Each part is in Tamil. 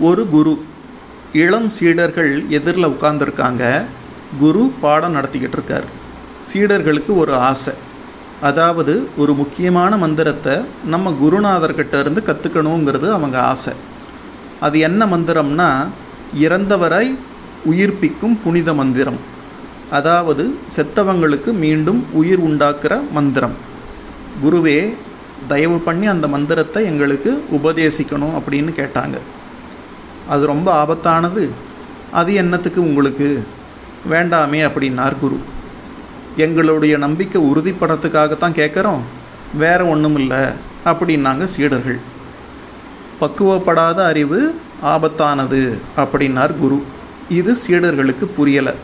ஒரு குரு. இளம் சீடர்கள் எதிரில் உட்கார்ந்துருக்காங்க. குரு பாடம் நடத்திக்கிட்டு இருக்கார். சீடர்களுக்கு ஒரு ஆசை. அதாவது ஒரு முக்கியமான மந்திரத்தை நம்ம குருநாதர்கிட்ட இருந்து கற்றுக்கணுங்கிறது அவங்க ஆசை. அது என்ன மந்திரம்னா இறந்தவரை உயிர்ப்பிக்கும் புனித மந்திரம். அதாவது செத்தவங்களுக்கு மீண்டும் உயிர் உண்டாக்குற மந்திரம். குருவே தயவு பண்ணி அந்த மந்திரத்தை எங்களுக்கு உபதேசிக்கணும் அப்படின்னு கேட்டாங்க. அது ரொம்ப ஆபத்தானது? அது என்னத்துக்கு உங்களுக்கு? வேண்டாமே அப்படின்னார் குரு. எங்களுடைய நம்பிக்கை உறுதிப்படத்துக்காகத்தான் கேட்குறோம். வேற ஒன்றும் இல்லை அப்படின்னாங்க சீடர்கள். பக்குவப்படாத அறிவு ஆபத்தானது அப்படின்னார் குரு. இது சீடர்களுக்கு புரியலை.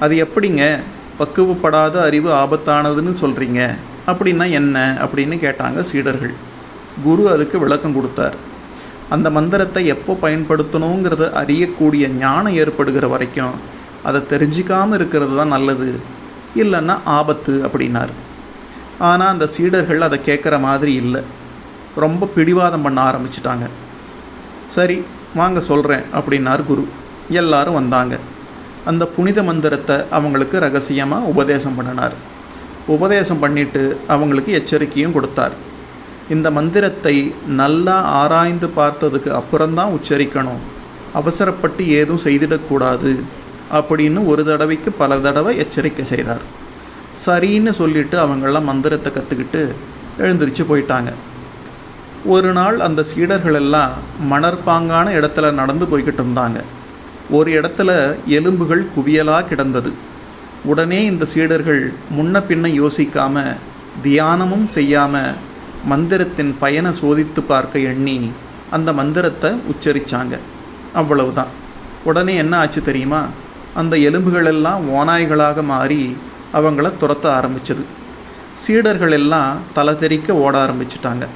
அது எப்படிங்க? பக்குவப்படாத அறிவு ஆபத்தானதுன்னு சொல்கிறீங்க அப்படின்னா என்ன? அப்படின்னு கேட்டாங்க சீடர்கள். குரு அதுக்கு விளக்கம் கொடுத்தார். அந்த மந்திரத்தை எப்போ பயன்படுத்தணுங்கிறத அறியக்கூடிய ஞானம் ஏற்படுகிற வரைக்கும் அதை தெரிஞ்சிக்காமல் இருக்கிறது தான் நல்லது. இல்லைன்னா ஆபத்து அப்படின்னார். ஆனால் அந்த சீடர்கள் அதை கேட்குற மாதிரி இல்லை. ரொம்ப பிடிவாதம் பண்ண ஆரம்பிச்சிட்டாங்க. சரி வாங்க சொல்கிறேன் அப்படின்னார் குரு. எல்லாரும் வந்தாங்க. அந்த புனித மந்திரத்தை அவங்களுக்கு ரகசியமாக உபதேசம் பண்ணினார். உபதேசம் பண்ணிட்டு அவங்களுக்கு எச்சரிக்கையும் கொடுத்தார். இந்த மந்திரத்தை நல்லா ஆராய்ந்து பார்த்ததுக்கு அப்புறம்தான் உச்சரிக்கணும். அவசரப்பட்டு ஏதும் செய்திடக்கூடாது அப்படின்னு ஒரு தடவைக்கு பல தடவை எச்சரிக்கை செய்தார். சரின்னு சொல்லிட்டு அவங்கெல்லாம் மந்திரத்தை கற்றுக்கிட்டு எழுந்திரிச்சு போயிட்டாங்க. ஒரு நாள் அந்த சீடர்கள் எல்லாம் மணற்பாங்கான இடத்துல நடந்து போய்கிட்டு இருந்தாங்க. ஒரு இடத்துல எலும்புகள் குவியலாக கிடந்தது. உடனே இந்த சீடர்கள் முன்ன பின்ன யோசிக்காமல் தியானமும் செய்யாமல் மந்திரத்தின் பயனை சோதித்து பார்க்க எண்ணி அந்த மந்திரத்தை உச்சரித்தாங்க அவ்வளவுதான். உடனே என்ன ஆச்சு தெரியுமா? அந்த எலும்புகளெல்லாம் ஓநாய்களாக மாறி அவங்கள துரத்த ஆரம்பிச்சது. சீடர்கள் எல்லாம் தலை தெறிக்க ஓட ஆரம்பிச்சிட்டாங்க.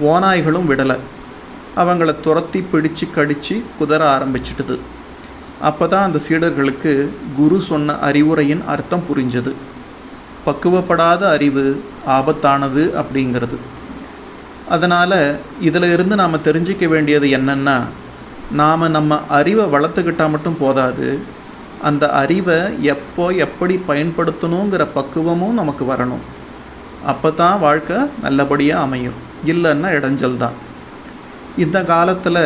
ஓநாய்களும் விடலை. அவங்கள துரத்தி பிடிச்சு கடித்து குதற ஆரம்பிச்சிட்டுது. அப்போ தான் அந்த சீடர்களுக்கு குரு சொன்ன அறிவுரையின் அர்த்தம் புரிஞ்சது. பக்குவப்படாத அறிவு ஆபத்தானது அப்படிங்கிறது. அதனால் இதில் இருந்து நாம் தெரிஞ்சிக்க வேண்டியது என்னென்னா நாம் நம்ம அறிவை வளர்த்துக்கிட்டால் மட்டும் போதாது அந்த அறிவை எப்போ எப்படி பயன்படுத்தணுங்கிற பக்குவமும் நமக்கு வரணும். அப்போ தான் வாழ்க்கை நல்லபடியாக அமையும். இல்லைன்னா இடைஞ்சல் தான். இந்த காலத்தில்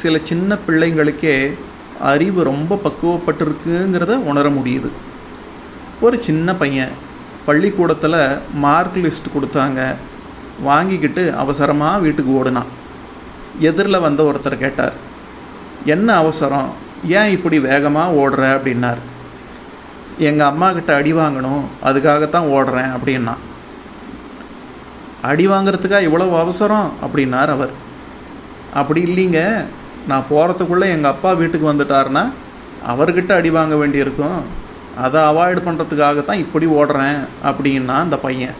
சில சின்ன பிள்ளைங்களுக்கே அறிவு ரொம்ப பக்குவப்பட்டிருக்குங்கிறத உணர முடியுது. ஒரு சின்ன பையன் பள்ளிக்கூடத்தில் மார்க் லிஸ்ட் கொடுத்தாங்க. வாங்கிக்கிட்டு அவசரமாக வீட்டுக்கு ஓடுனான். எதிரில் வந்த ஒருத்தர் கேட்டார் என்ன அவசரம்? ஏன் இப்படி வேகமாக ஓடுற? அப்படின்னார். எங்கள் அம்மா கிட்ட அடி வாங்கணும் அதுக்காகத்தான் ஓடுறேன் அப்படின்னா அடி வாங்கிறதுக்கா இவ்வளவு அவசரம்? அப்படின்னார் அவர். அப்படி இல்லைங்க. நான் போகிறதுக்குள்ளே எங்கள் அப்பா வீட்டுக்கு வந்துட்டாருன்னா அவர்கிட்ட அடி வாங்க வேண்டியிருக்கும். அதை அவாய்டு பண்ணுறதுக்காகத்தான் இப்படி ஓடுறேன் அப்படின்னா அந்த பையன்